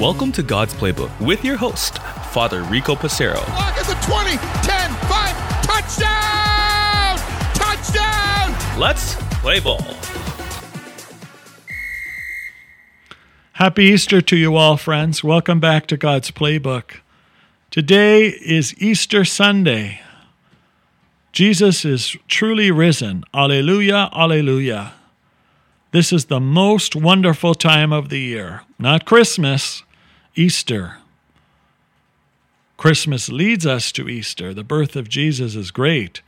Welcome to God's Playbook with your host, Father Rico Passero. Lock at the 20, 10, 5, touchdown! Touchdown! Let's play ball. Happy Easter to you all, friends. Welcome back to God's Playbook. Today is Easter Sunday. Jesus is truly risen. Alleluia, alleluia. This is the most wonderful time of the year. Not Christmas, Easter. Christmas leads us to Easter. The birth of Jesus is great,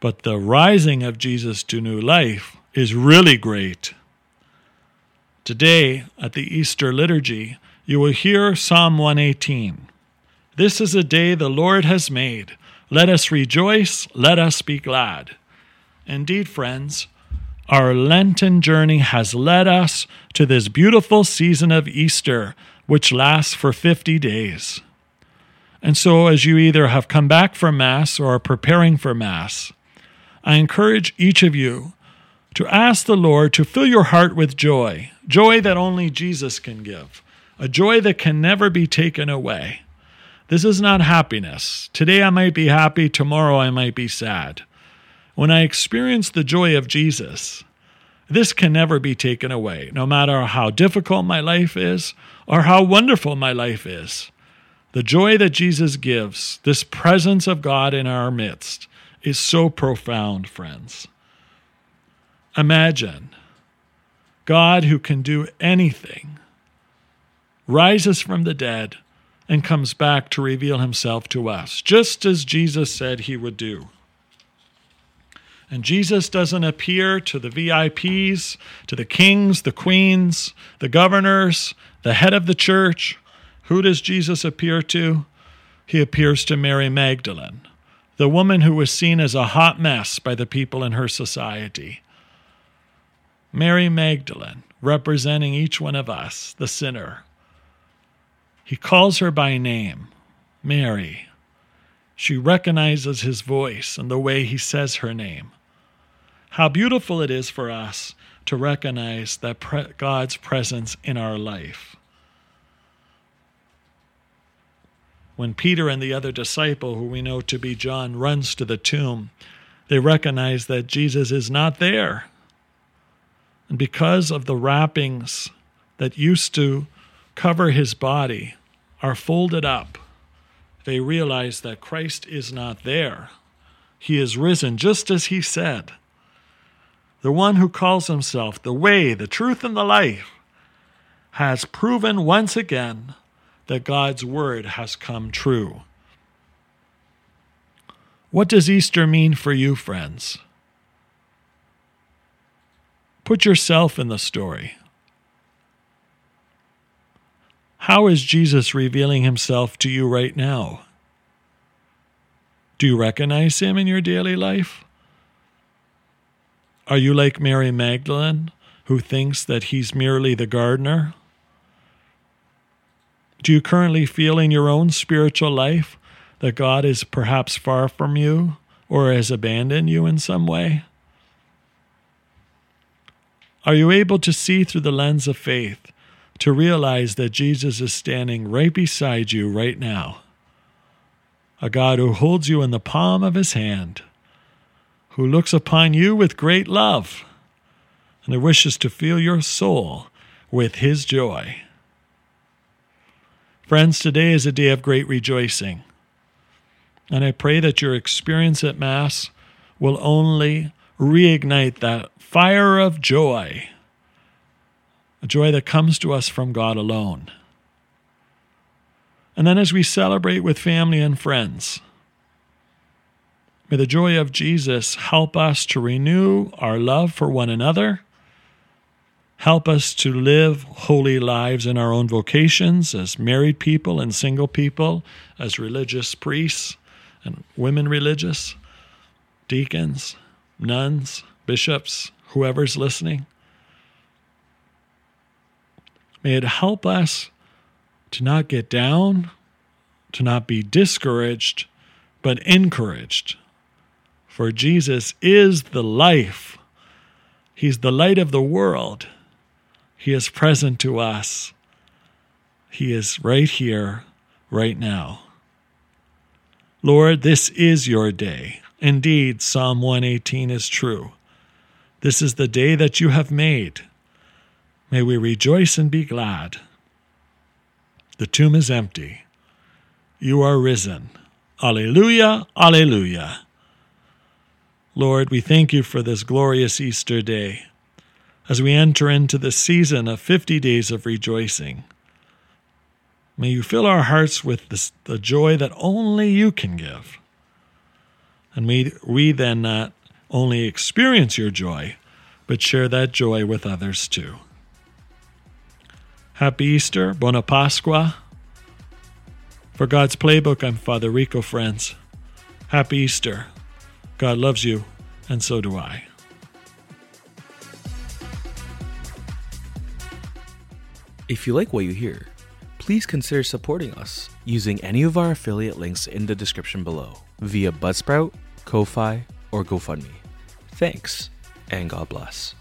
but the rising of Jesus to new life is really great. Today, at the Easter liturgy, you will hear Psalm 118. This is a day the Lord has made. Let us rejoice, let us be glad. Indeed, friends, our Lenten journey has led us to this beautiful season of Easter, which lasts for 50 days. And so, as you either have come back from Mass or are preparing for Mass, I encourage each of you to ask the Lord to fill your heart with joy, joy that only Jesus can give, a joy that can never be taken away. This is not happiness. Today I might be happy, tomorrow I might be sad. When I experience the joy of Jesus, this can never be taken away, no matter how difficult my life is or how wonderful my life is. The joy that Jesus gives, this presence of God in our midst, is so profound, friends. Imagine God, who can do anything, rises from the dead and comes back to reveal himself to us, just as Jesus said he would do. And Jesus doesn't appear to the VIPs, to the kings, the queens, the governors, the head of the church. Who does Jesus appear to? He appears to Mary Magdalene, the woman who was seen as a hot mess by the people in her society. Mary Magdalene, representing each one of us, the sinner. He calls her by name, Mary. She recognizes his voice and the way he says her name. How beautiful it is for us to recognize that pre- God's presence in our life. When Peter and the other disciple, who we know to be John, runs to the tomb, they recognize that Jesus is not there. And because of the wrappings that used to cover his body are folded up, they realize that Christ is not there. He is risen just as he said. The one who calls himself the way, the truth, and the life has proven once again that God's word has come true. What does Easter mean for you, friends? Put yourself in the story. How is Jesus revealing himself to you right now? Do you recognize him in your daily life? Are you like Mary Magdalene, who thinks that he's merely the gardener? Do you currently feel in your own spiritual life that God is perhaps far from you or has abandoned you in some way? Are you able to see through the lens of faith to realize that Jesus is standing right beside you right now? A God who holds you in the palm of his hand, who looks upon you with great love, and who wishes to fill your soul with his joy. Friends, today is a day of great rejoicing. And I pray that your experience at Mass will only reignite that fire of joy, a joy that comes to us from God alone. And then as we celebrate with family and friends, may the joy of Jesus help us to renew our love for one another, help us to live holy lives in our own vocations as married people and single people, as religious priests and women religious, deacons, nuns, bishops, whoever's listening. May it help us to not get down, to not be discouraged, but encouraged. For Jesus is the life. He's the light of the world. He is present to us. He is right here, right now. Lord, this is your day. Indeed, Psalm 118 is true. This is the day that you have made. May we rejoice and be glad. The tomb is empty. You are risen. Alleluia, Alleluia. Lord, we thank you for this glorious Easter day as we enter into the season of 50 days of rejoicing. May you fill our hearts with this, the joy that only you can give. And may we then not only experience your joy, but share that joy with others too. Happy Easter, Bona Pasqua. For God's Playbook, I'm Father Rico, friends. Happy Easter. God loves you, and so do I. If you like what you hear, please consider supporting us using any of our affiliate links in the description below via Buzzsprout, Ko-Fi, or GoFundMe. Thanks, and God bless.